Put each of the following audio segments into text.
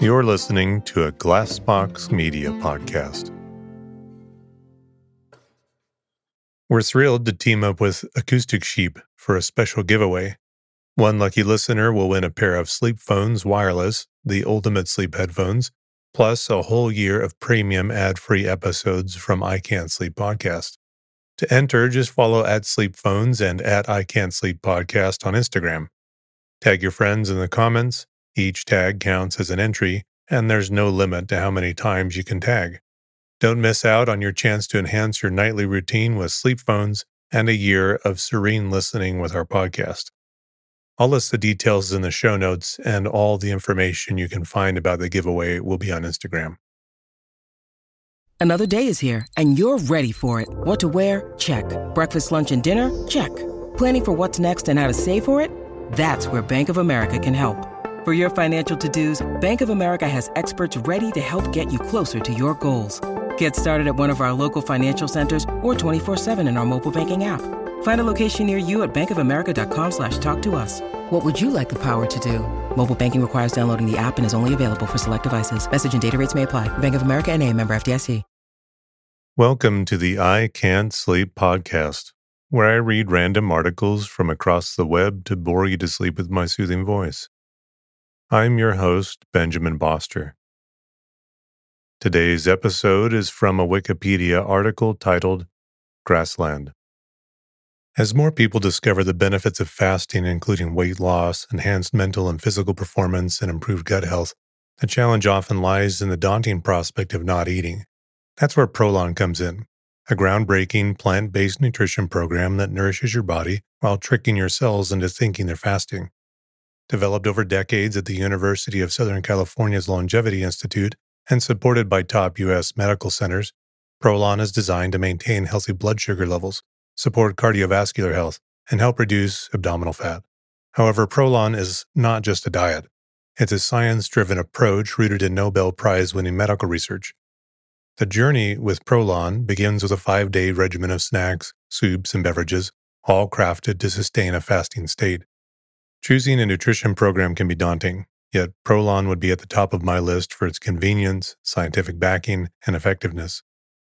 You're listening to a Glassbox Media podcast. We're thrilled to team up with Acoustic Sheep for a special giveaway. One lucky listener will win a pair of SleepPhones Wireless, the ultimate sleep headphones, plus a whole year of premium ad free episodes from I Can't Sleep podcast. To enter, just follow at SleepPhones and at I Can't Sleep podcast on Instagram. Tag your friends in the comments each tag counts as an entry, and there's no limit to how many times you can tag. Don't miss out on your chance to enhance your nightly routine with SleepPhones and a year of serene listening with our podcast. I'll list the details in the show notes, and all the information you can find about the giveaway will be on Instagram. Another day is here, and you're ready for it. What to wear? Check. Breakfast, lunch, and dinner? Check. Planning for what's next and how to save for it? That's where Bank of America can help. For your financial to-dos, Bank of America has experts ready to help get you closer to your goals. Get started at one of our local financial centers or 24-7 in our mobile banking app. Find a location near you at bankofamerica.com slash talk to us. What would you like the power to do? Mobile banking requires downloading the app and is only available for select devices. Message and data rates may apply. Bank of America and a member FDIC. Welcome to the I Can't Sleep podcast, where I read random articles from across the web to bore you to sleep with my soothing voice. I'm your host, Benjamin Boster. Today's episode is from a Wikipedia article titled Grassland. As more people discover the benefits of fasting, including weight loss, enhanced mental and physical performance, and improved gut health, the challenge often lies in the daunting prospect of not eating. That's where Prolon comes in, a groundbreaking plant based nutrition program that nourishes your body while tricking your cells into thinking they're fasting. Developed over decades at the University of Southern California's Longevity Institute and supported by top U.S. medical centers, Prolon is designed to maintain healthy blood sugar levels, support cardiovascular health, and help reduce abdominal fat. However, Prolon is not just a diet. It's a science driven approach rooted in Nobel Prize winning medical research. The journey with Prolon begins with a five day regimen of snacks, soups, and beverages, all crafted to sustain a fasting state. Choosing a nutrition program can be daunting, yet Prolon would be at the top of my list for its convenience, scientific backing, and effectiveness.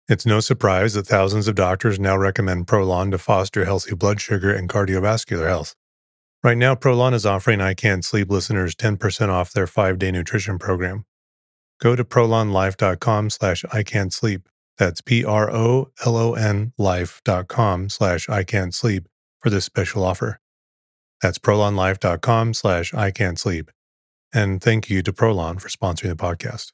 It's no surprise that thousands of doctors now recommend Prolon to foster healthy blood sugar and cardiovascular health. Right now, Prolon is offering I Can't Sleep listeners 10% off their five-day nutrition program. Go to prolonlife.com slash I sleep. That's P-R-O-L-O-N life.com slash I sleep for this special offer. That's prolonlife.com slash I can't sleep. And thank you to Prolon for sponsoring the podcast.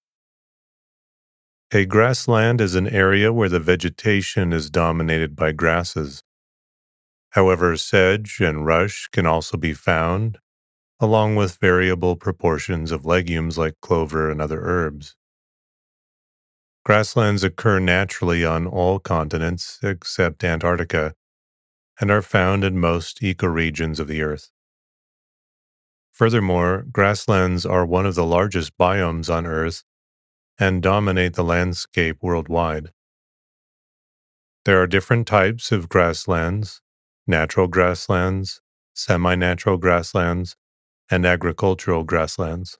A grassland is an area where the vegetation is dominated by grasses. However, sedge and rush can also be found, along with variable proportions of legumes like clover and other herbs. Grasslands occur naturally on all continents except Antarctica and are found in most ecoregions of the Earth. Furthermore, grasslands are one of the largest biomes on Earth and dominate the landscape worldwide. There are different types of grasslands natural grasslands, semi natural grasslands, and agricultural grasslands.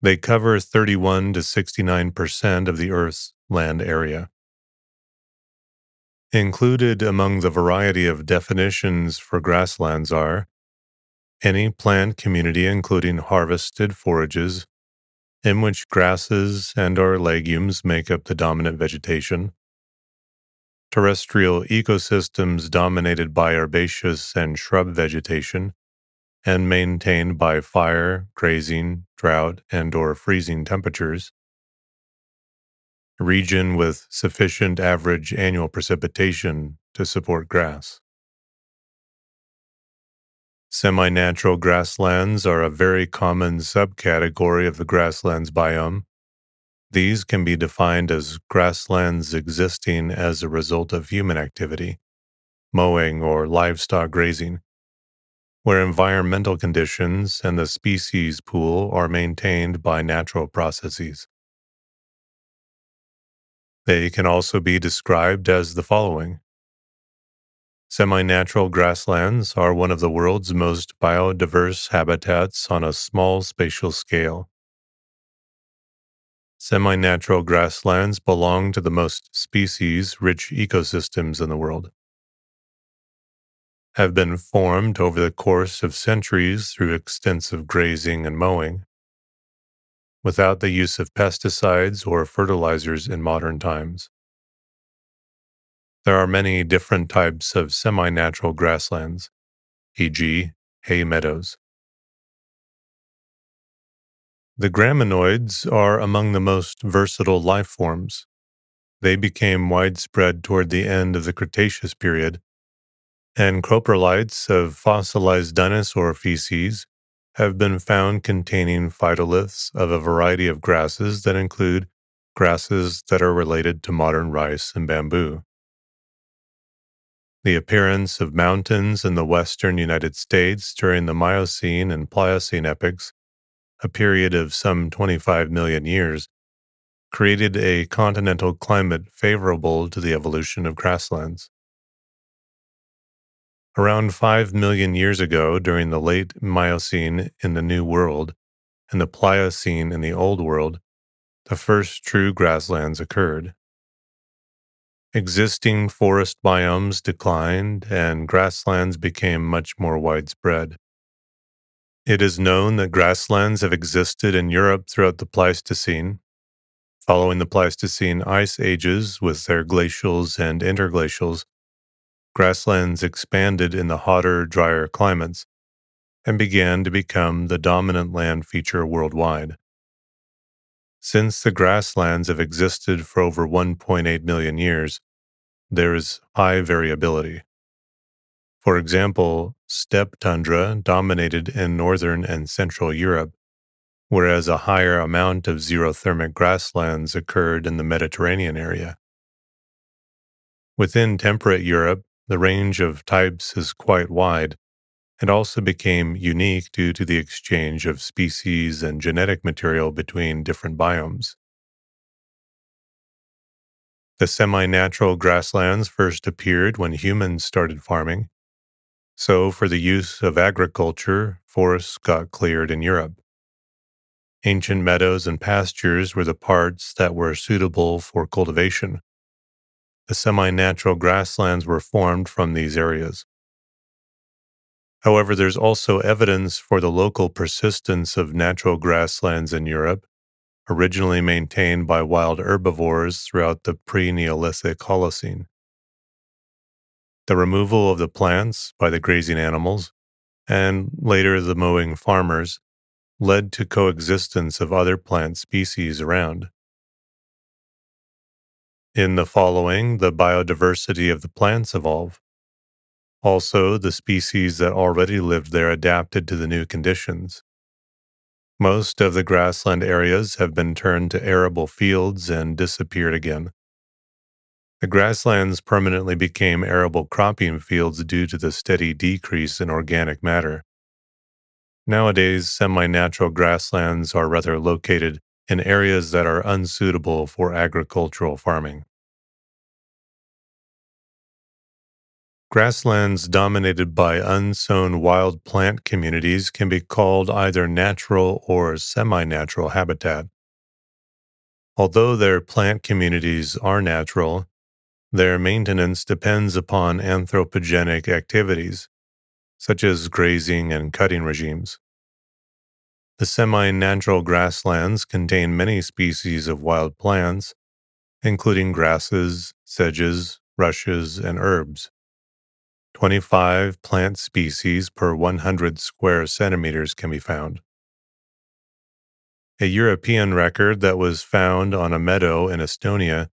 They cover 31 to 69% of the Earth's land area. Included among the variety of definitions for grasslands are any plant community including harvested forages in which grasses and or legumes make up the dominant vegetation. Terrestrial ecosystems dominated by herbaceous and shrub vegetation and maintained by fire, grazing, drought, and or freezing temperatures. Region with sufficient average annual precipitation to support grass. Semi natural grasslands are a very common subcategory of the grasslands biome. These can be defined as grasslands existing as a result of human activity, mowing or livestock grazing, where environmental conditions and the species pool are maintained by natural processes. They can also be described as the following Semi natural grasslands are one of the world's most biodiverse habitats on a small spatial scale. Semi natural grasslands belong to the most species rich ecosystems in the world. Have been formed over the course of centuries through extensive grazing and mowing, without the use of pesticides or fertilizers in modern times. There are many different types of semi natural grasslands, e.g., hay meadows. The graminoids are among the most versatile life forms. They became widespread toward the end of the Cretaceous period, and coprolites of fossilized dinosaur feces have been found containing phytoliths of a variety of grasses that include grasses that are related to modern rice and bamboo. The appearance of mountains in the western United States during the Miocene and Pliocene epochs, a period of some 25 million years, created a continental climate favorable to the evolution of grasslands. Around 5 million years ago, during the late Miocene in the New World and the Pliocene in the Old World, the first true grasslands occurred. Existing forest biomes declined and grasslands became much more widespread. It is known that grasslands have existed in Europe throughout the Pleistocene. Following the Pleistocene ice ages with their glacials and interglacials, grasslands expanded in the hotter, drier climates and began to become the dominant land feature worldwide. Since the grasslands have existed for over 1.8 million years, there is high variability. For example, steppe tundra dominated in northern and central Europe, whereas a higher amount of xerothermic grasslands occurred in the Mediterranean area. Within temperate Europe, the range of types is quite wide and also became unique due to the exchange of species and genetic material between different biomes. The semi natural grasslands first appeared when humans started farming. So, for the use of agriculture, forests got cleared in Europe. Ancient meadows and pastures were the parts that were suitable for cultivation. The semi natural grasslands were formed from these areas. However, there's also evidence for the local persistence of natural grasslands in Europe, originally maintained by wild herbivores throughout the pre Neolithic Holocene. The removal of the plants by the grazing animals, and later the mowing farmers, led to coexistence of other plant species around. In the following, the biodiversity of the plants evolve. Also, the species that already lived there adapted to the new conditions. Most of the grassland areas have been turned to arable fields and disappeared again. The grasslands permanently became arable cropping fields due to the steady decrease in organic matter. Nowadays, semi natural grasslands are rather located in areas that are unsuitable for agricultural farming. Grasslands dominated by unsown wild plant communities can be called either natural or semi natural habitat. Although their plant communities are natural, their maintenance depends upon anthropogenic activities, such as grazing and cutting regimes. The semi natural grasslands contain many species of wild plants, including grasses, sedges, rushes, and herbs. 25 plant species per 100 square centimeters can be found. A European record that was found on a meadow in Estonia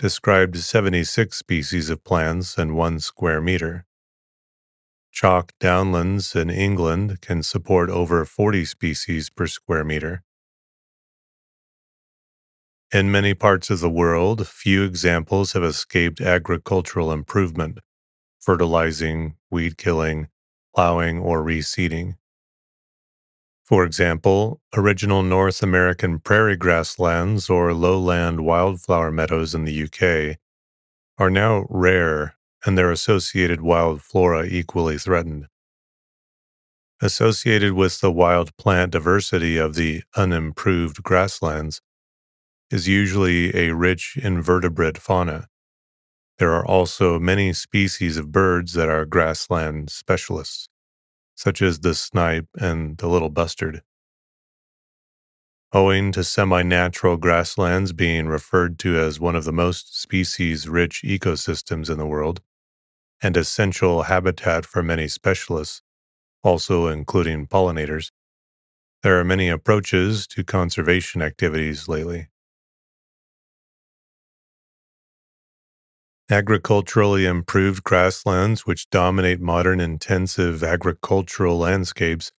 described 76 species of plants in one square meter. Chalk downlands in England can support over 40 species per square meter. In many parts of the world, few examples have escaped agricultural improvement, fertilizing, weed killing, plowing, or reseeding. For example, original North American prairie grasslands or lowland wildflower meadows in the UK are now rare and their associated wild flora equally threatened. Associated with the wild plant diversity of the unimproved grasslands is usually a rich invertebrate fauna. There are also many species of birds that are grassland specialists such as the snipe and the little bustard. Owing to semi natural grasslands being referred to as one of the most species rich ecosystems in the world, and essential habitat for many specialists, also including pollinators, there are many approaches to conservation activities lately. Agriculturally improved grasslands, which dominate modern intensive agricultural landscapes,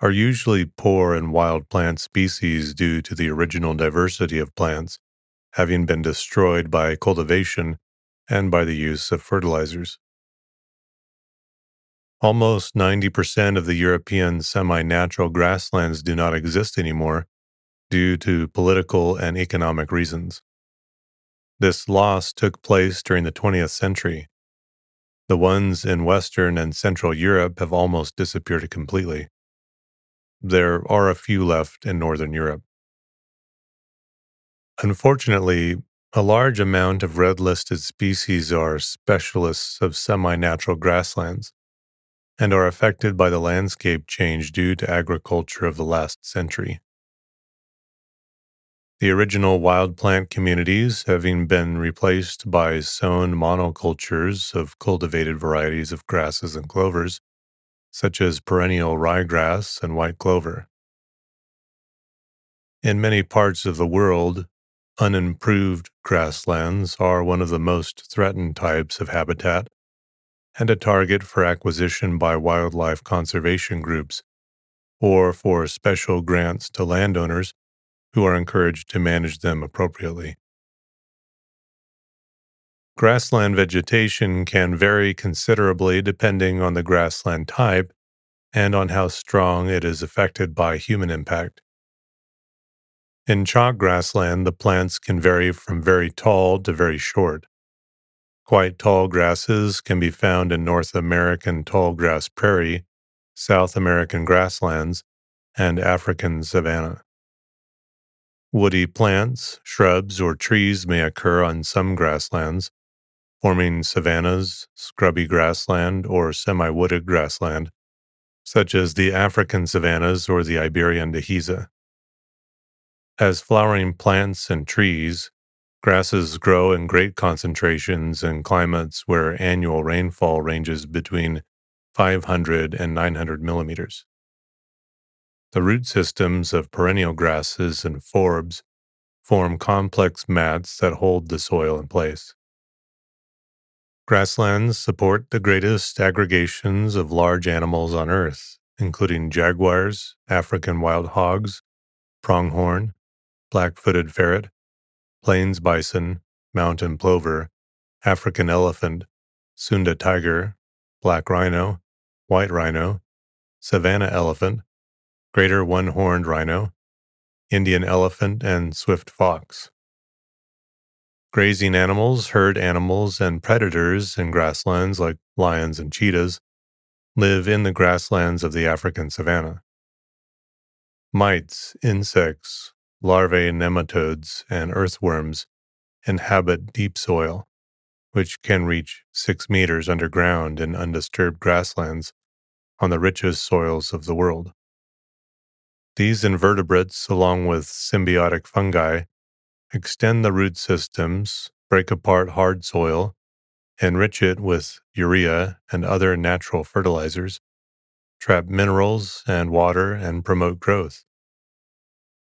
are usually poor in wild plant species due to the original diversity of plants having been destroyed by cultivation and by the use of fertilizers. Almost 90% of the European semi natural grasslands do not exist anymore due to political and economic reasons. This loss took place during the 20th century. The ones in Western and Central Europe have almost disappeared completely. There are a few left in Northern Europe. Unfortunately, a large amount of red listed species are specialists of semi natural grasslands and are affected by the landscape change due to agriculture of the last century. The original wild plant communities having been replaced by sown monocultures of cultivated varieties of grasses and clovers, such as perennial ryegrass and white clover. In many parts of the world, unimproved grasslands are one of the most threatened types of habitat and a target for acquisition by wildlife conservation groups or for special grants to landowners who are encouraged to manage them appropriately. Grassland vegetation can vary considerably depending on the grassland type and on how strong it is affected by human impact. In chalk grassland, the plants can vary from very tall to very short. Quite tall grasses can be found in North American tall grass prairie, South American grasslands, and African savanna. Woody plants, shrubs, or trees may occur on some grasslands, forming savannas, scrubby grassland, or semi wooded grassland, such as the African savannas or the Iberian dehesa. As flowering plants and trees, grasses grow in great concentrations in climates where annual rainfall ranges between 500 and 900 millimeters. The root systems of perennial grasses and forbs form complex mats that hold the soil in place. Grasslands support the greatest aggregations of large animals on Earth, including jaguars, African wild hogs, pronghorn, black footed ferret, plains bison, mountain plover, African elephant, Sunda tiger, black rhino, white rhino, savanna elephant, greater one horned rhino, Indian elephant, and swift fox. Grazing animals, herd animals, and predators in grasslands like lions and cheetahs live in the grasslands of the African savanna. Mites, insects, larvae, nematodes, and earthworms inhabit deep soil, which can reach six meters underground in undisturbed grasslands on the richest soils of the world. These invertebrates, along with symbiotic fungi, extend the root systems, break apart hard soil, enrich it with urea and other natural fertilizers, trap minerals and water, and promote growth.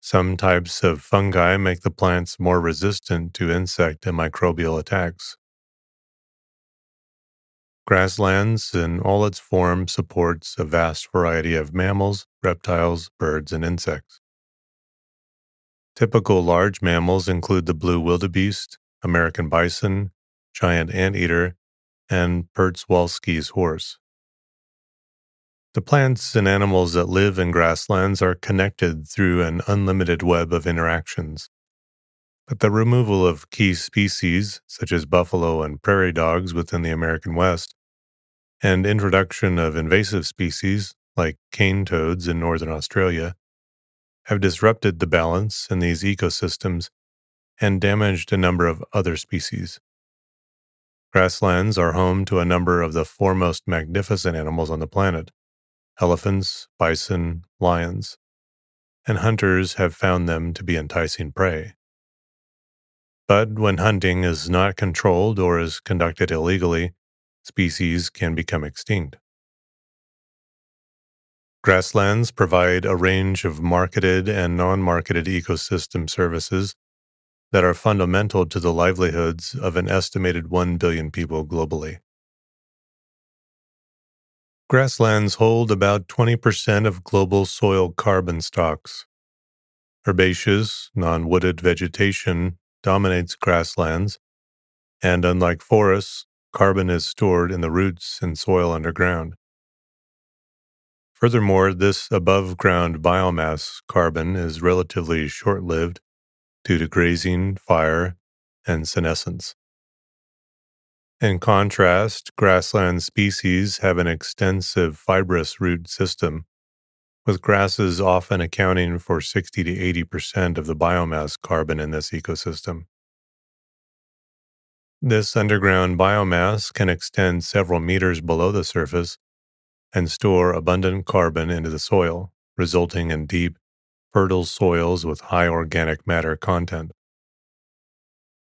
Some types of fungi make the plants more resistant to insect and microbial attacks. Grasslands in all its forms supports a vast variety of mammals, reptiles, birds, and insects. Typical large mammals include the blue wildebeest, American bison, giant anteater, and Przewalski's horse. The plants and animals that live in grasslands are connected through an unlimited web of interactions. But the removal of key species, such as buffalo and prairie dogs within the American West, and introduction of invasive species like cane toads in northern Australia, have disrupted the balance in these ecosystems and damaged a number of other species. Grasslands are home to a number of the foremost magnificent animals on the planet, elephants, bison, lions, and hunters have found them to be enticing prey. But when hunting is not controlled or is conducted illegally, species can become extinct. Grasslands provide a range of marketed and non marketed ecosystem services that are fundamental to the livelihoods of an estimated 1 billion people globally. Grasslands hold about 20% of global soil carbon stocks. Herbaceous, non wooded vegetation dominates grasslands, and unlike forests, carbon is stored in the roots and soil underground. Furthermore, this above ground biomass carbon is relatively short lived due to grazing, fire, and senescence. In contrast, grassland species have an extensive fibrous root system, with grasses often accounting for 60 to 80% of the biomass carbon in this ecosystem. This underground biomass can extend several meters below the surface and store abundant carbon into the soil, resulting in deep, fertile soils with high organic matter content.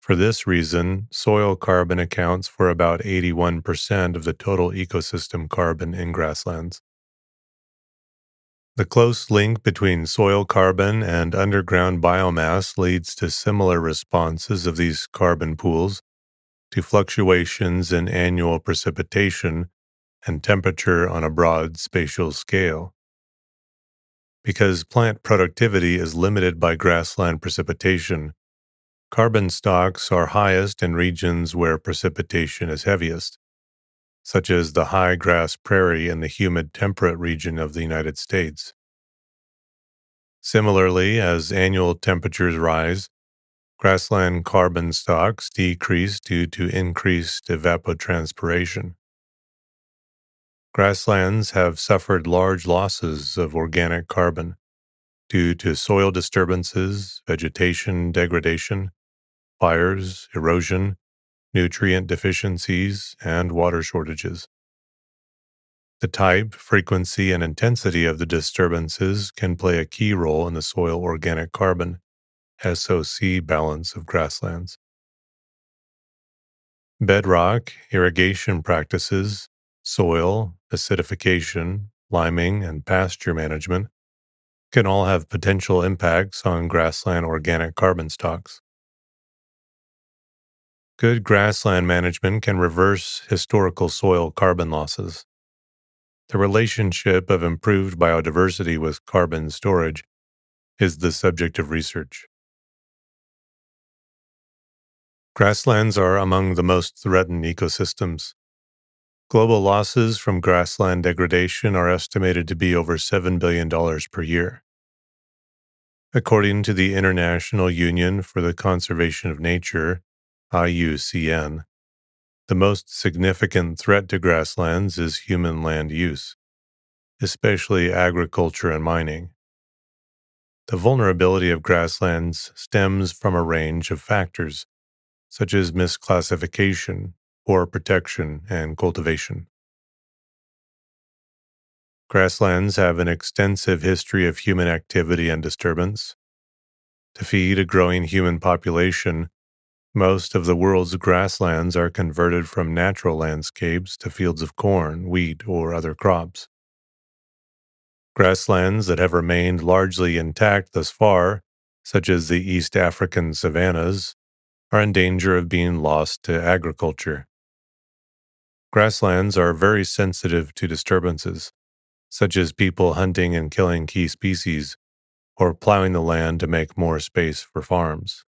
For this reason, soil carbon accounts for about 81% of the total ecosystem carbon in grasslands. The close link between soil carbon and underground biomass leads to similar responses of these carbon pools to fluctuations in annual precipitation and temperature on a broad spatial scale. Because plant productivity is limited by grassland precipitation, Carbon stocks are highest in regions where precipitation is heaviest, such as the high grass prairie in the humid temperate region of the United States. Similarly, as annual temperatures rise, grassland carbon stocks decrease due to increased evapotranspiration. Grasslands have suffered large losses of organic carbon due to soil disturbances, vegetation degradation, fires, erosion, nutrient deficiencies, and water shortages. The type, frequency, and intensity of the disturbances can play a key role in the soil organic carbon SOC balance of grasslands. Bedrock, irrigation practices, soil, acidification, liming, and pasture management can all have potential impacts on grassland organic carbon stocks. Good grassland management can reverse historical soil carbon losses. The relationship of improved biodiversity with carbon storage is the subject of research. Grasslands are among the most threatened ecosystems. Global losses from grassland degradation are estimated to be over $7 billion per year. According to the International Union for the Conservation of Nature, IUCN. The most significant threat to grasslands is human land use, especially agriculture and mining. The vulnerability of grasslands stems from a range of factors, such as misclassification, poor protection, and cultivation. Grasslands have an extensive history of human activity and disturbance. To feed a growing human population, most of the world's grasslands are converted from natural landscapes to fields of corn, wheat, or other crops. Grasslands that have remained largely intact thus far, such as the East African savannas, are in danger of being lost to agriculture. Grasslands are very sensitive to disturbances, such as people hunting and killing key species or plowing the land to make more space for farms.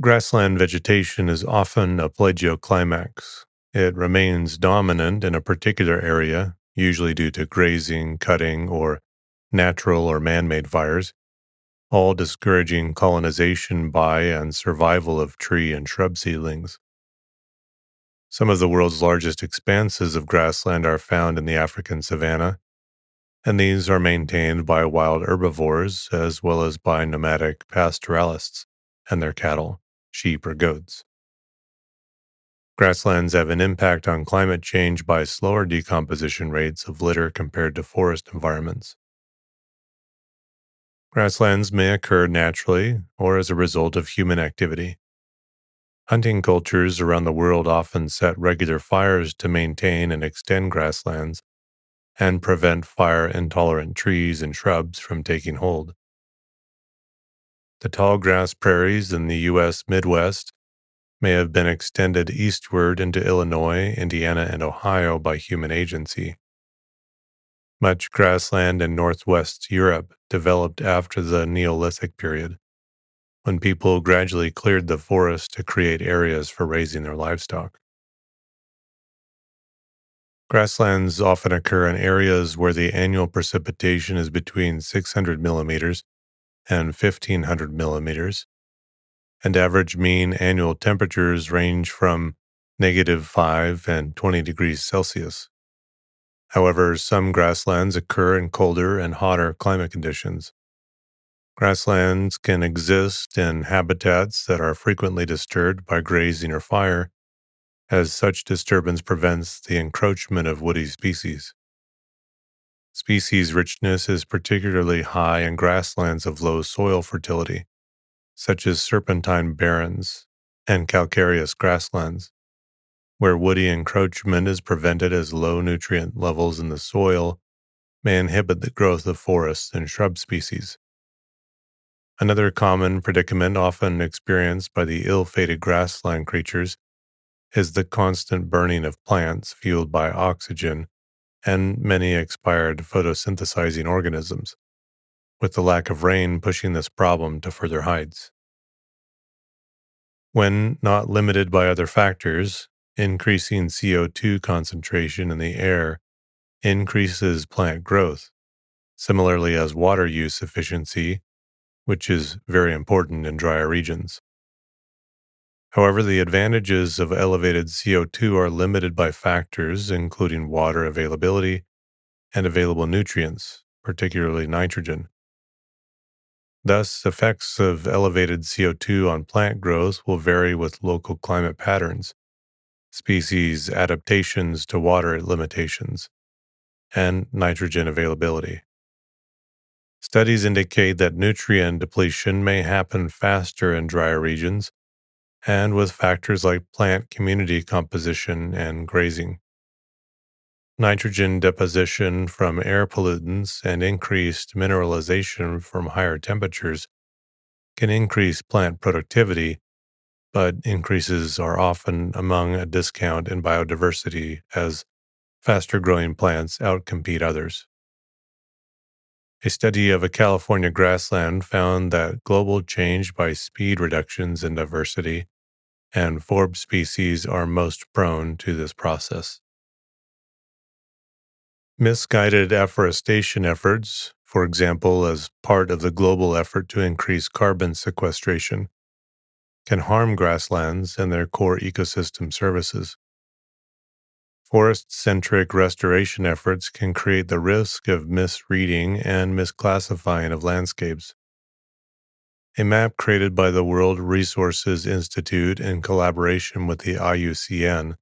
Grassland vegetation is often a plagioclimax. It remains dominant in a particular area, usually due to grazing, cutting, or natural or man made fires, all discouraging colonization by and survival of tree and shrub seedlings. Some of the world's largest expanses of grassland are found in the African savanna, and these are maintained by wild herbivores as well as by nomadic pastoralists and their cattle, sheep, or goats. Grasslands have an impact on climate change by slower decomposition rates of litter compared to forest environments. Grasslands may occur naturally or as a result of human activity. Hunting cultures around the world often set regular fires to maintain and extend grasslands and prevent fire intolerant trees and shrubs from taking hold. The tall grass prairies in the U.S. Midwest may have been extended eastward into Illinois, Indiana, and Ohio by human agency. Much grassland in northwest Europe developed after the Neolithic period when people gradually cleared the forest to create areas for raising their livestock. Grasslands often occur in areas where the annual precipitation is between 600 millimeters and 1500 millimeters, and average mean annual temperatures range from negative 5 and 20 degrees Celsius. However, some grasslands occur in colder and hotter climate conditions. Grasslands can exist in habitats that are frequently disturbed by grazing or fire, as such disturbance prevents the encroachment of woody species. Species richness is particularly high in grasslands of low soil fertility, such as serpentine barrens and calcareous grasslands, where woody encroachment is prevented as low nutrient levels in the soil may inhibit the growth of forests and shrub species. Another common predicament often experienced by the ill fated grassland creatures is the constant burning of plants fueled by oxygen and many expired photosynthesizing organisms, with the lack of rain pushing this problem to further heights. When not limited by other factors, increasing CO2 concentration in the air increases plant growth, similarly as water use efficiency which is very important in drier regions. However, the advantages of elevated CO2 are limited by factors including water availability and available nutrients, particularly nitrogen. Thus, effects of elevated CO2 on plant growth will vary with local climate patterns, species adaptations to water limitations, and nitrogen availability. Studies indicate that nutrient depletion may happen faster in drier regions and with factors like plant community composition and grazing. Nitrogen deposition from air pollutants and increased mineralization from higher temperatures can increase plant productivity, but increases are often among a discount in biodiversity as faster growing plants outcompete others. A study of a California grassland found that global change by speed reductions in diversity and forb species are most prone to this process. Misguided afforestation efforts, for example, as part of the global effort to increase carbon sequestration, can harm grasslands and their core ecosystem services. Forest centric restoration efforts can create the risk of misreading and misclassifying of landscapes. A map created by the World Resources Institute in collaboration with the IUCN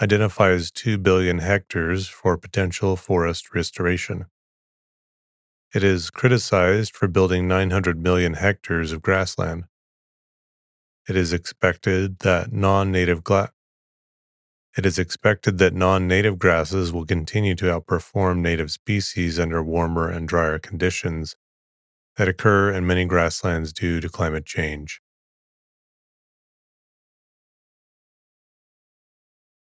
identifies 2 billion hectares for potential forest restoration. It is criticized for building 900 million hectares of grassland. It is expected that non native gla- it is expected that non native grasses will continue to outperform native species under warmer and drier conditions that occur in many grasslands due to climate change.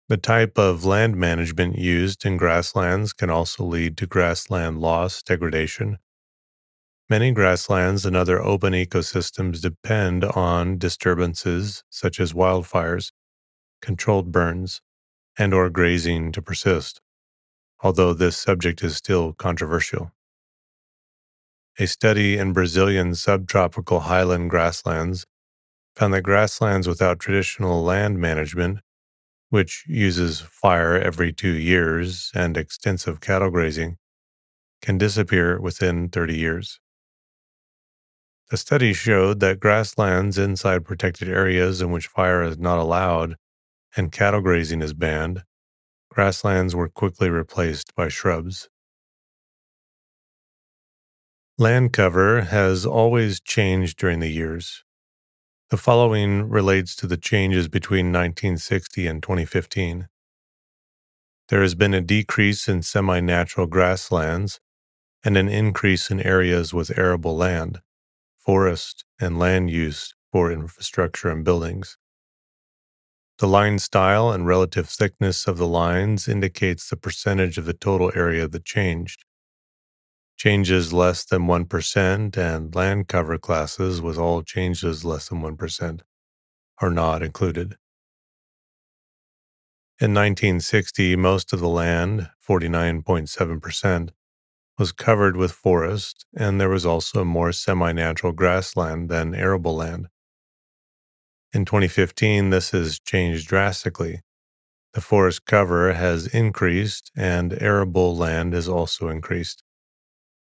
The type of land management used in grasslands can also lead to grassland loss degradation. Many grasslands and other open ecosystems depend on disturbances such as wildfires, controlled burns, and or grazing to persist, although this subject is still controversial. A study in Brazilian subtropical highland grasslands found that grasslands without traditional land management which uses fire every two years and extensive cattle grazing, can disappear within 30 years. The study showed that grasslands inside protected areas in which fire is not allowed and cattle grazing is banned, grasslands were quickly replaced by shrubs. Land cover has always changed during the years. The following relates to the changes between 1960 and 2015. There has been a decrease in semi natural grasslands and an increase in areas with arable land, forest, and land use for infrastructure and buildings. The line style and relative thickness of the lines indicates the percentage of the total area that changed. Changes less than 1% and land cover classes with all changes less than 1% are not included. In 1960, most of the land, 49.7%, was covered with forest, and there was also more semi natural grassland than arable land. In 2015, this has changed drastically. The forest cover has increased, and arable land has also increased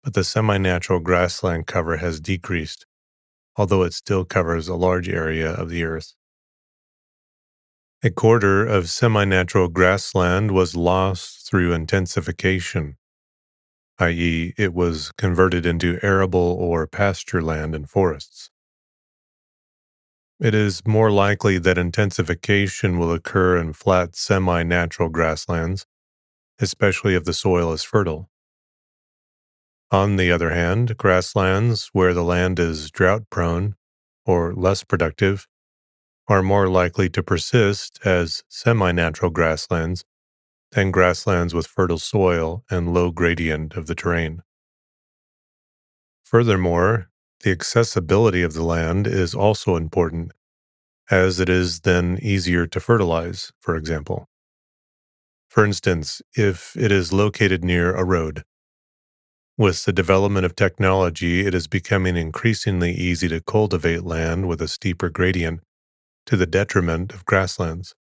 but the semi natural grassland cover has decreased, although it still covers a large area of the earth. A quarter of semi natural grassland was lost through intensification, i.e., it was converted into arable or pasture land and forests. It is more likely that intensification will occur in flat semi natural grasslands, especially if the soil is fertile. On the other hand, grasslands where the land is drought prone or less productive are more likely to persist as semi natural grasslands than grasslands with fertile soil and low gradient of the terrain. Furthermore, the accessibility of the land is also important, as it is then easier to fertilize, for example. For instance, if it is located near a road, with the development of technology, it is becoming increasingly easy to cultivate land with a steeper gradient to the detriment of grasslands.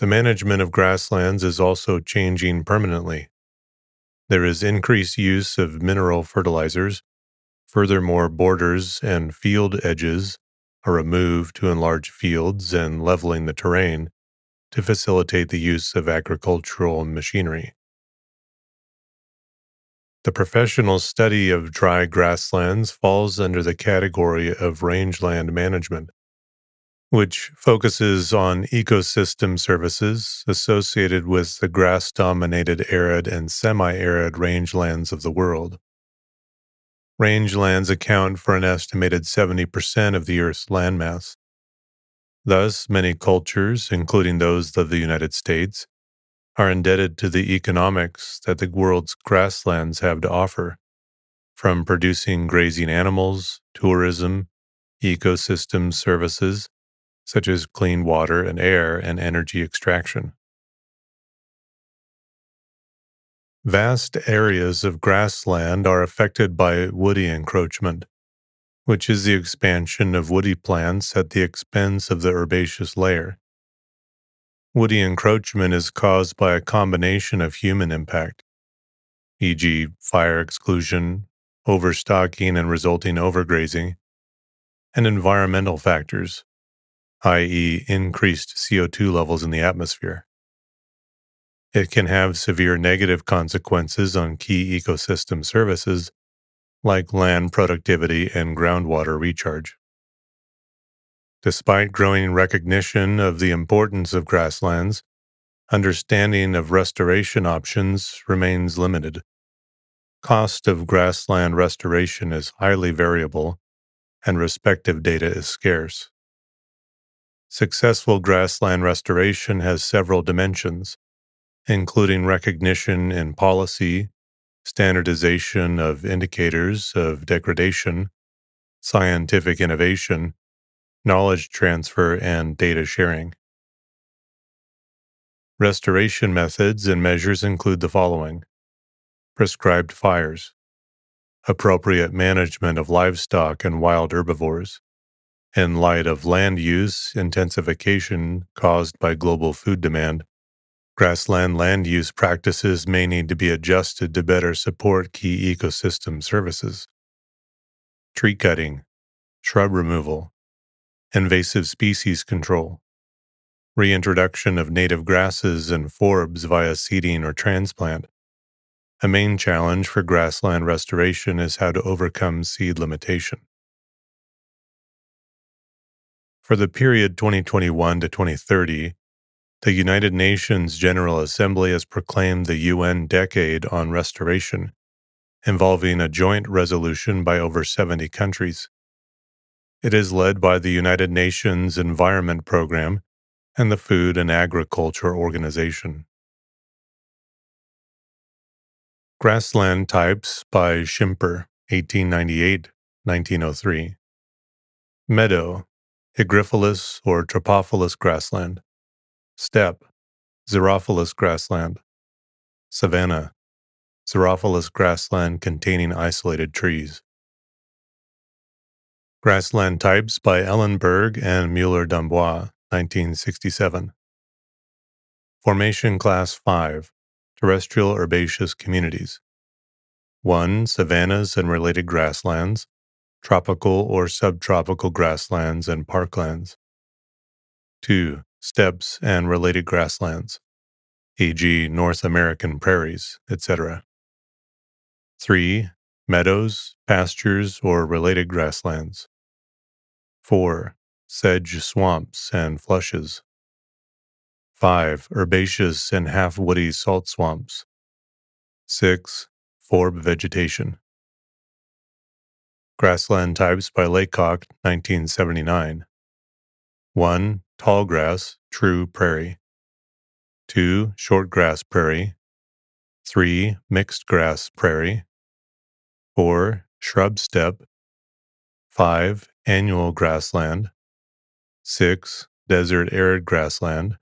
The management of grasslands is also changing permanently. There is increased use of mineral fertilizers. Furthermore, borders and field edges are removed to enlarge fields and leveling the terrain to facilitate the use of agricultural machinery. The professional study of dry grasslands falls under the category of rangeland management, which focuses on ecosystem services associated with the grass dominated arid and semi arid rangelands of the world. Rangelands account for an estimated 70% of the Earth's landmass. Thus, many cultures, including those of the United States, are indebted to the economics that the world's grasslands have to offer, from producing grazing animals, tourism, ecosystem services, such as clean water and air and energy extraction. Vast areas of grassland are affected by woody encroachment, which is the expansion of woody plants at the expense of the herbaceous layer. Woody encroachment is caused by a combination of human impact, e.g., fire exclusion, overstocking and resulting overgrazing, and environmental factors, i.e., increased CO2 levels in the atmosphere. It can have severe negative consequences on key ecosystem services like land productivity and groundwater recharge. Despite growing recognition of the importance of grasslands, understanding of restoration options remains limited. Cost of grassland restoration is highly variable, and respective data is scarce. Successful grassland restoration has several dimensions, including recognition in policy, standardization of indicators of degradation, scientific innovation, knowledge transfer, and data sharing. Restoration methods and measures include the following prescribed fires, appropriate management of livestock and wild herbivores, in light of land use intensification caused by global food demand. Grassland land use practices may need to be adjusted to better support key ecosystem services. Tree cutting, shrub removal, invasive species control, reintroduction of native grasses and forbs via seeding or transplant. A main challenge for grassland restoration is how to overcome seed limitation. For the period 2021 to 2030, the United Nations General Assembly has proclaimed the UN Decade on Restoration, involving a joint resolution by over 70 countries. It is led by the United Nations Environment Program and the Food and Agriculture Organization. Grassland Types by Schimper, 1898 1903. Meadow, Hygrophilous or Trophophilous grassland. Steppe, Xerophilous grassland. Savanna, Xerophilous grassland containing isolated trees. Grassland Types by Ellenberg and Mueller Dombois, 1967. Formation Class 5 Terrestrial Herbaceous Communities 1. Savannas and related grasslands, tropical or subtropical grasslands and parklands. 2. Steppes and related grasslands, e.g., North American prairies, etc. 3 meadows, pastures, or related grasslands. 4. Sedge swamps and flushes. 5. Herbaceous and half woody salt swamps. 6. Forb vegetation. Grassland types by Laycock, 1979. 1. Tall grass, true prairie. 2. Short grass prairie. 3. Mixed grass prairie. 4. Shrub steppe. 5. Annual grassland. 6. Desert arid grassland.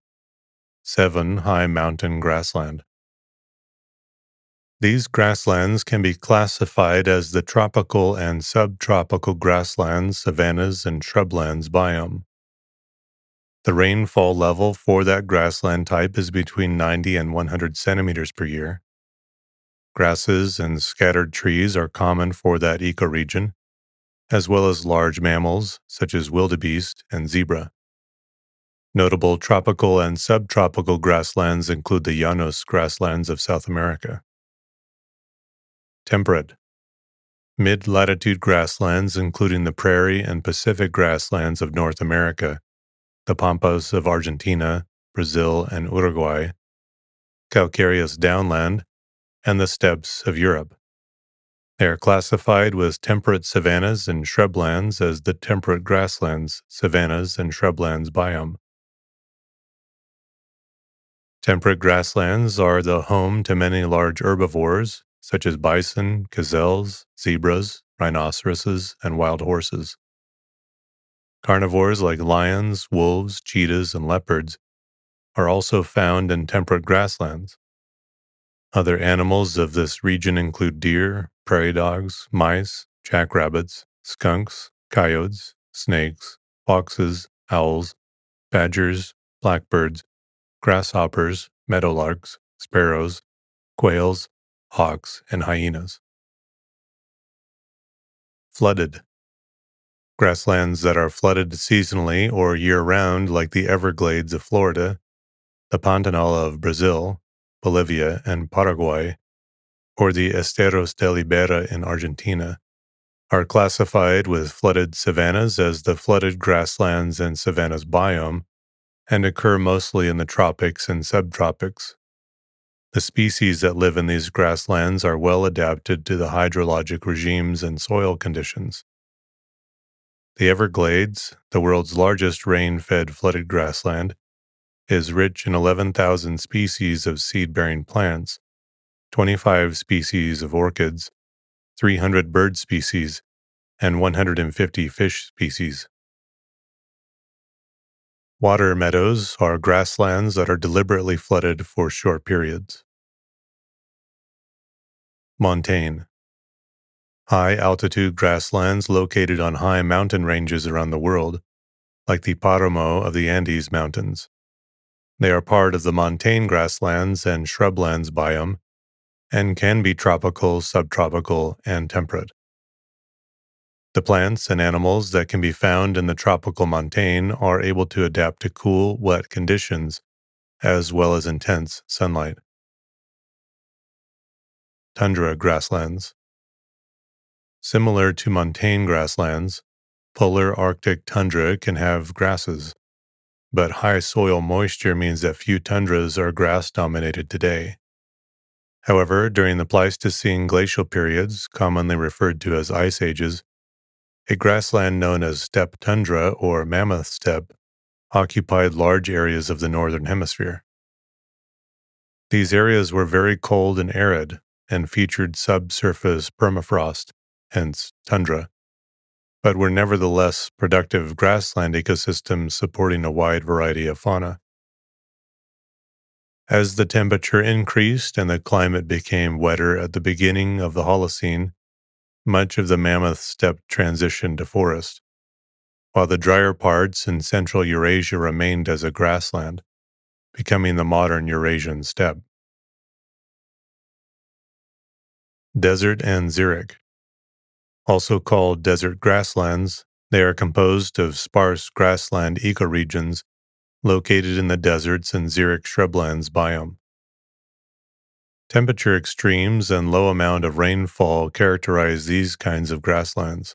7. High mountain grassland. These grasslands can be classified as the tropical and subtropical grasslands, savannas, and shrublands biome. The rainfall level for that grassland type is between 90 and 100 centimeters per year. Grasses and scattered trees are common for that ecoregion, as well as large mammals such as wildebeest and zebra. Notable tropical and subtropical grasslands include the Llanos grasslands of South America. Temperate. Mid latitude grasslands, including the prairie and Pacific grasslands of North America, the Pampas of Argentina, Brazil, and Uruguay, calcareous downland, and the steppes of Europe. They are classified with temperate savannas and shrublands as the temperate grasslands, savannas, and shrublands biome. Temperate grasslands are the home to many large herbivores, such as bison, gazelles, zebras, rhinoceroses, and wild horses. Carnivores like lions, wolves, cheetahs, and leopards are also found in temperate grasslands. Other animals of this region include deer, prairie dogs, mice, jackrabbits, skunks, coyotes, snakes, foxes, owls, badgers, blackbirds, grasshoppers, meadowlarks, sparrows, quails, hawks, and hyenas. Flooded. Grasslands that are flooded seasonally or year round, like the Everglades of Florida, the Pantanal of Brazil, Bolivia, and Paraguay, or the Esteros del Iberá in Argentina, are classified with flooded savannas as the flooded grasslands and savannas biome and occur mostly in the tropics and subtropics. The species that live in these grasslands are well adapted to the hydrologic regimes and soil conditions. The Everglades, the world's largest rain fed flooded grassland, is rich in 11,000 species of seed bearing plants, 25 species of orchids, 300 bird species, and 150 fish species. Water meadows are grasslands that are deliberately flooded for short periods. Montane High altitude grasslands located on high mountain ranges around the world, like the Paramo of the Andes Mountains. They are part of the montane grasslands and shrublands biome and can be tropical, subtropical, and temperate. The plants and animals that can be found in the tropical montane are able to adapt to cool, wet conditions as well as intense sunlight. Tundra grasslands. Similar to montane grasslands, polar Arctic tundra can have grasses, but high soil moisture means that few tundras are grass dominated today. However, during the Pleistocene glacial periods, commonly referred to as ice ages, a grassland known as steppe tundra or mammoth steppe occupied large areas of the northern hemisphere. These areas were very cold and arid and featured subsurface permafrost, hence tundra, but were nevertheless productive grassland ecosystems supporting a wide variety of fauna. As the temperature increased and the climate became wetter at the beginning of the Holocene, much of the mammoth steppe transitioned to forest, while the drier parts in central Eurasia remained as a grassland, becoming the modern Eurasian steppe. Desert and xeric. Also called desert grasslands, they are composed of sparse grassland ecoregions located in the deserts and xeric shrublands biome. Temperature extremes and low amount of rainfall characterize these kinds of grasslands.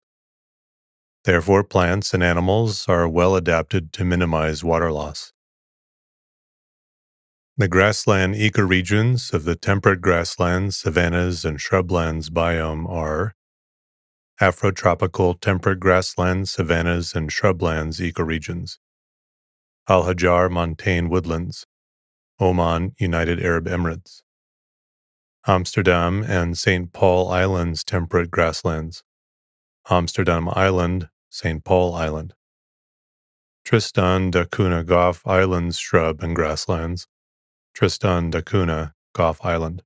Therefore, plants and animals are well adapted to minimize water loss. The grassland ecoregions of the temperate grasslands, savannas, and shrublands biome are Afrotropical temperate grasslands, savannas, and shrublands ecoregions, Al Hajar montane woodlands, Oman, United Arab Emirates, Amsterdam and St. Paul Islands temperate grasslands, Amsterdam Island, St. Paul Island, Tristan da Cunha Gough Islands shrub and grasslands, Tristan da Cunha Gough Island.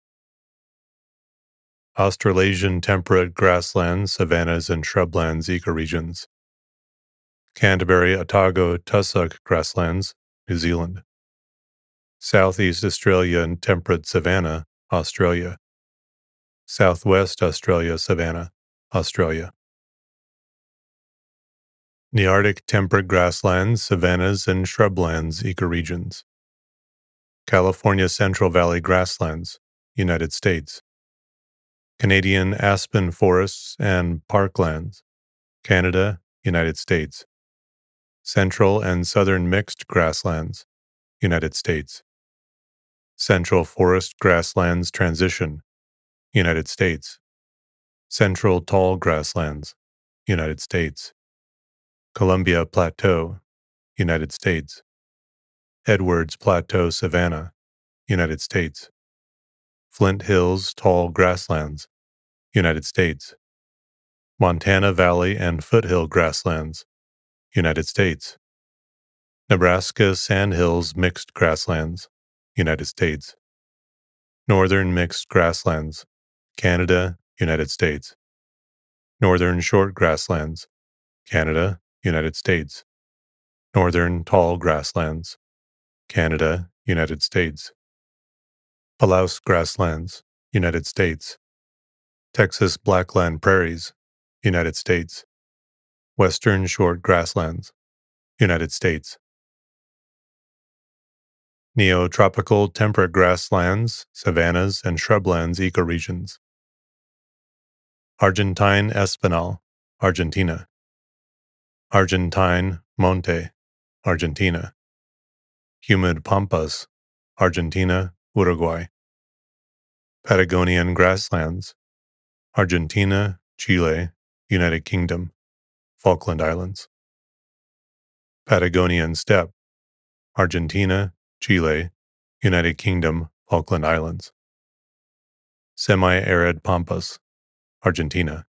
Australasian temperate grasslands, savannas, and shrublands ecoregions. Canterbury Otago tussock grasslands, New Zealand. Southeast Australia and temperate savanna, Australia. Southwest Australia savanna, Australia. Nearctic temperate grasslands, savannas, and shrublands ecoregions. California Central Valley grasslands, United States. Canadian aspen forests and parklands, Canada, United States. Central and Southern mixed grasslands, United States. Central Forest Grasslands Transition, United States. Central Tall Grasslands, United States. Columbia Plateau, United States. Edwards Plateau Savanna, United States. Flint Hills Tall Grasslands, United States. Montana Valley and Foothill Grasslands, United States. Nebraska Sandhills Mixed Grasslands, United States. Northern Mixed Grasslands, Canada, United States. Northern Short Grasslands, Canada, United States. Northern Tall Grasslands, Canada, United States. Palouse Grasslands, United States. Texas Blackland Prairies, United States. Western Short Grasslands, United States. Neotropical temperate grasslands, savannas, and shrublands ecoregions. Argentine Espinal, Argentina. Argentine Monte, Argentina. Humid Pampas, Argentina, Uruguay. Patagonian grasslands, Argentina, Chile, United Kingdom. Falkland Islands. Patagonian steppe, Argentina, Chile, United Kingdom, Falkland Islands. Semi arid pampas, Argentina.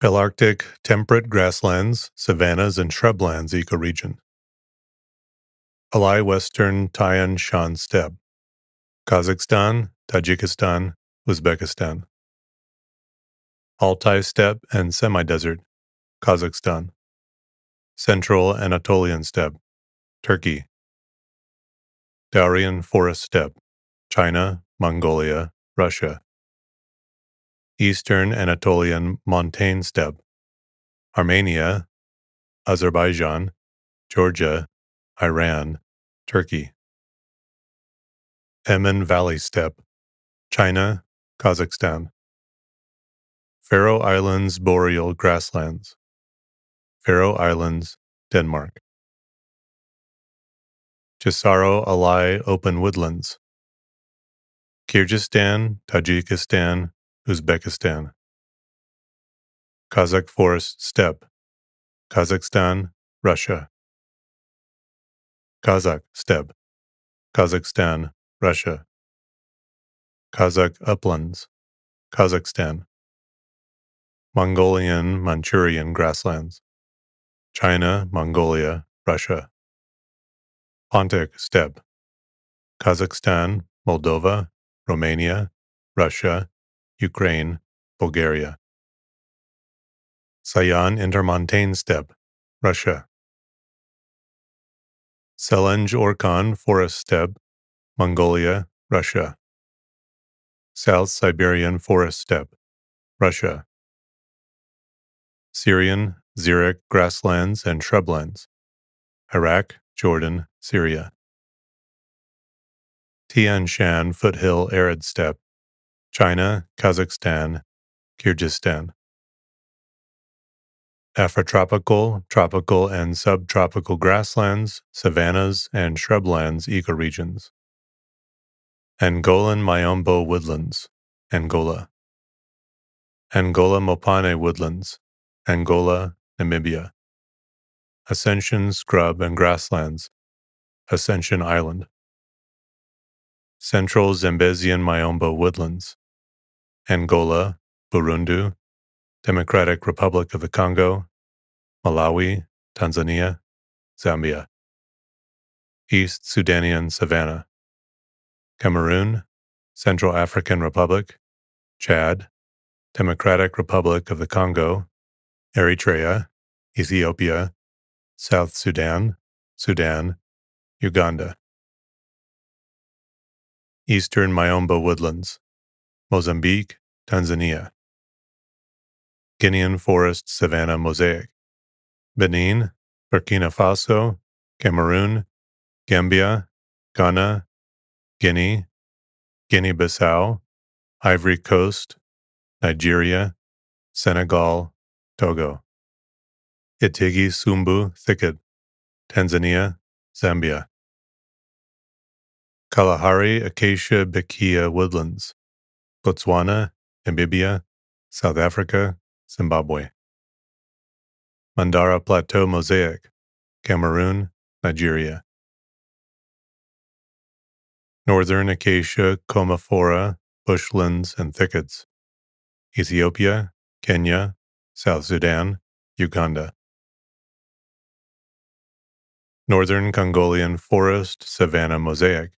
Palearctic temperate grasslands, savannas, and shrublands ecoregion. Alai Western Tian Shan steppe, Kazakhstan, Tajikistan, Uzbekistan. Altai steppe and semi desert, Kazakhstan. Central Anatolian steppe, Turkey. Daurian forest steppe, China, Mongolia, Russia. Eastern Anatolian montane steppe, Armenia, Azerbaijan, Georgia, Iran, Turkey. Emin Valley steppe, China, Kazakhstan. Faroe Islands boreal grasslands, Faroe Islands, Denmark. Gissaro Alai open woodlands, Kyrgyzstan, Tajikistan, Uzbekistan. Kazakh forest steppe, Kazakhstan, Russia. Kazakh steppe, Kazakhstan, Russia. Kazakh uplands, Kazakhstan. Mongolian Manchurian grasslands, China, Mongolia, Russia. Pontic steppe, Kazakhstan, Moldova, Romania, Russia, Ukraine, Bulgaria. Sayan Intermontane steppe, Russia. Selenge Orkhon forest steppe, Mongolia, Russia. South Siberian forest steppe, Russia. Syrian, xeric grasslands and shrublands, Iraq, Jordan, Syria. Tian Shan foothill arid steppe, China, Kazakhstan, Kyrgyzstan. Afrotropical, tropical, and subtropical grasslands, savannas, and shrublands ecoregions. Angolan Miombo woodlands, Angola. Angola Mopane woodlands, Angola, Namibia. Ascension scrub and grasslands, Ascension Island. Central Zambezian Miombo woodlands, Angola, Burundi, Democratic Republic of the Congo, Malawi, Tanzania, Zambia. East Sudanian Savannah, Cameroon, Central African Republic, Chad, Democratic Republic of the Congo, Eritrea, Ethiopia, South Sudan, Sudan, Uganda. Eastern Miombo woodlands, Mozambique, Tanzania. Guinean forest savanna mosaic. Benin, Burkina Faso, Cameroon, Gambia, Ghana, Guinea, Guinea Bissau, Ivory Coast, Nigeria, Senegal, Togo. Itigi Sumbu Thicket, Tanzania, Zambia. Kalahari Acacia Baikiaea Woodlands, Botswana, Namibia, South Africa, Zimbabwe. Mandara Plateau Mosaic, Cameroon, Nigeria. Northern Acacia commiphora, bushlands, and thickets, Ethiopia, Kenya, South Sudan, Uganda. Northern Congolian forest savanna mosaic,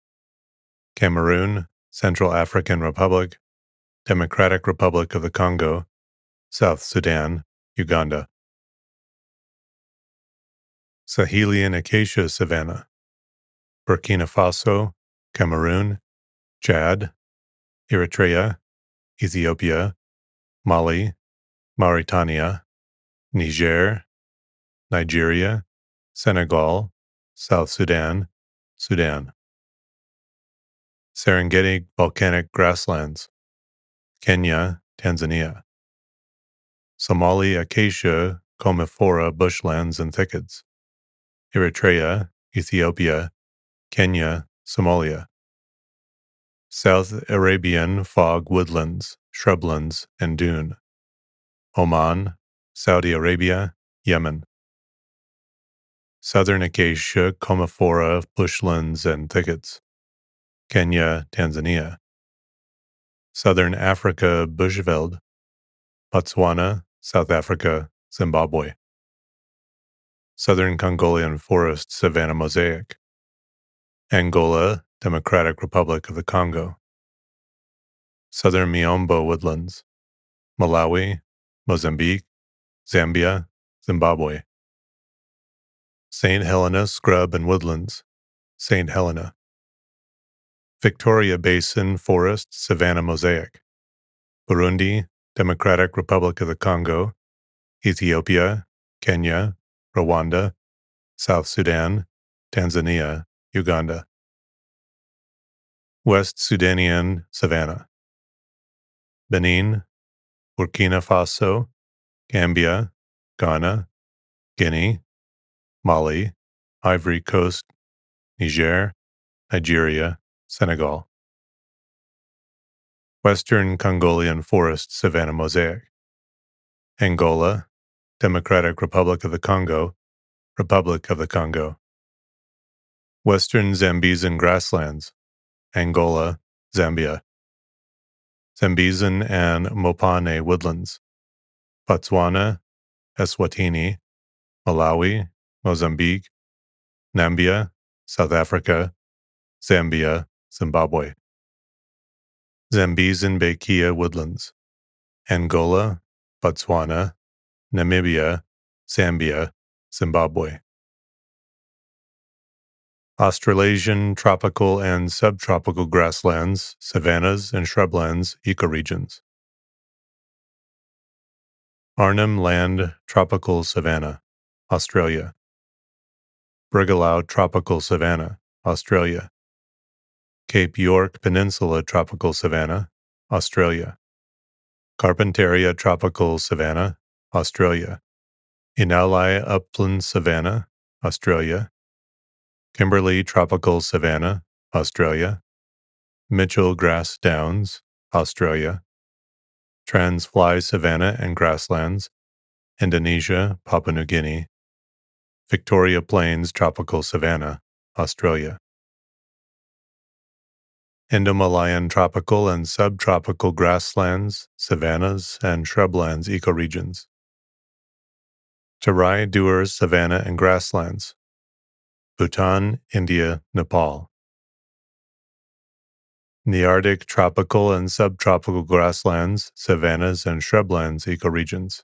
Cameroon, Central African Republic, Democratic Republic of the Congo, South Sudan, Uganda. Sahelian acacia savanna, Burkina Faso, Cameroon, Chad, Eritrea, Ethiopia, Mali, Mauritania, Niger, Nigeria, Senegal, South Sudan, Sudan. Serengeti volcanic grasslands, Kenya, Tanzania. Somali acacia commiphora bushlands and thickets, Eritrea, Ethiopia, Kenya, Somalia. South Arabian fog woodlands, shrublands, and dune. Oman, Saudi Arabia, Yemen. Southern acacia commiphora bushlands and thickets. Kenya, Tanzania. Southern Africa bushveld. Botswana, South Africa, Zimbabwe. Southern Congolian forest savanna mosaic. Angola, Democratic Republic of the Congo. Southern Miombo woodlands. Malawi, Mozambique, Zambia, Zimbabwe. St. Helena scrub and woodlands, St. Helena. Victoria Basin forest savanna mosaic. Burundi, Democratic Republic of the Congo, Ethiopia, Kenya, Rwanda, South Sudan, Tanzania, Uganda. West Sudanian savanna. Benin, Burkina Faso, Gambia, Ghana, Guinea, Mali, Ivory Coast, Niger, Nigeria, Senegal. Western Congolian forest savanna mosaic. Angola, Democratic Republic of the Congo, Republic of the Congo. Western Zambezian grasslands, Angola, Zambia. Zambezian and Mopane woodlands, Botswana, Eswatini, Malawi, Mozambique, Namibia, South Africa, Zambia, Zimbabwe. Zambezian Baikiaea woodlands, Angola, Botswana, Namibia, Zambia, Zimbabwe. Australasian tropical and subtropical grasslands, savannas, and shrublands ecoregions. Arnhem Land Tropical Savanna, Australia. Brigalow Tropical Savanna, Australia. Cape York Peninsula Tropical Savanna, Australia. Carpentaria Tropical Savanna, Australia. Einasleigh Upland Savanna, Australia. Kimberley Tropical Savanna, Australia, Mitchell Grass Downs, Australia, Transfly Savanna and Grasslands, Indonesia, Papua New Guinea, Victoria Plains Tropical Savanna, Australia. Indomalayan tropical and subtropical grasslands, savannas, and shrublands ecoregions. Terai Duars savanna and grasslands, Bhutan, India, Nepal. Nearctic tropical and subtropical grasslands, savannas, and shrublands ecoregions.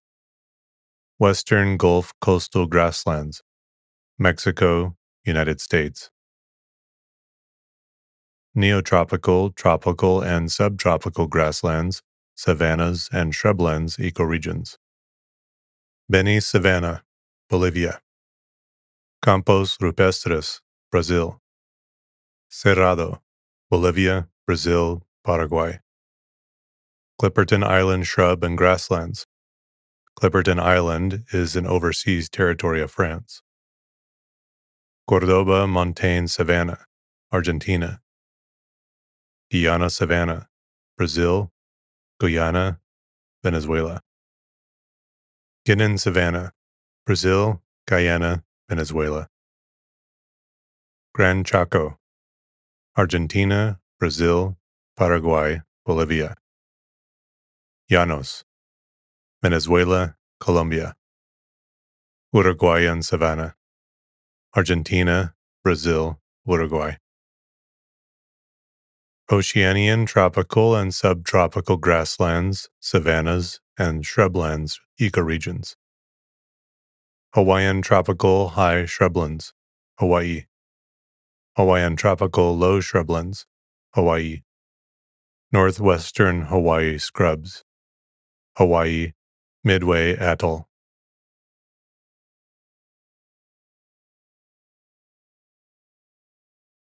Western Gulf coastal grasslands, Mexico, United States. Neotropical, tropical, and subtropical grasslands, savannas, and shrublands ecoregions. Beni Savanna, Bolivia. Campos Rupestres, Brazil. Cerrado, Bolivia, Brazil, Paraguay. Clipperton Island shrub and grasslands. Clipperton Island is an overseas territory of France. Cordoba montane Savannah, Argentina. Guiana Savannah, Brazil, Guyana, Venezuela. Guinan Savannah, Brazil, Guyana, Venezuela. Gran Chaco, Argentina, Brazil, Paraguay, Bolivia. Llanos, Venezuela, Colombia. Uruguayan Savannah, Argentina, Brazil, Uruguay. Oceanian tropical and subtropical grasslands, savannas, and shrublands ecoregions. Hawaiian tropical high shrublands, Hawaii. Hawaiian tropical low shrublands, Hawaii. Northwestern Hawaii scrubs, Hawaii, Midway Atoll.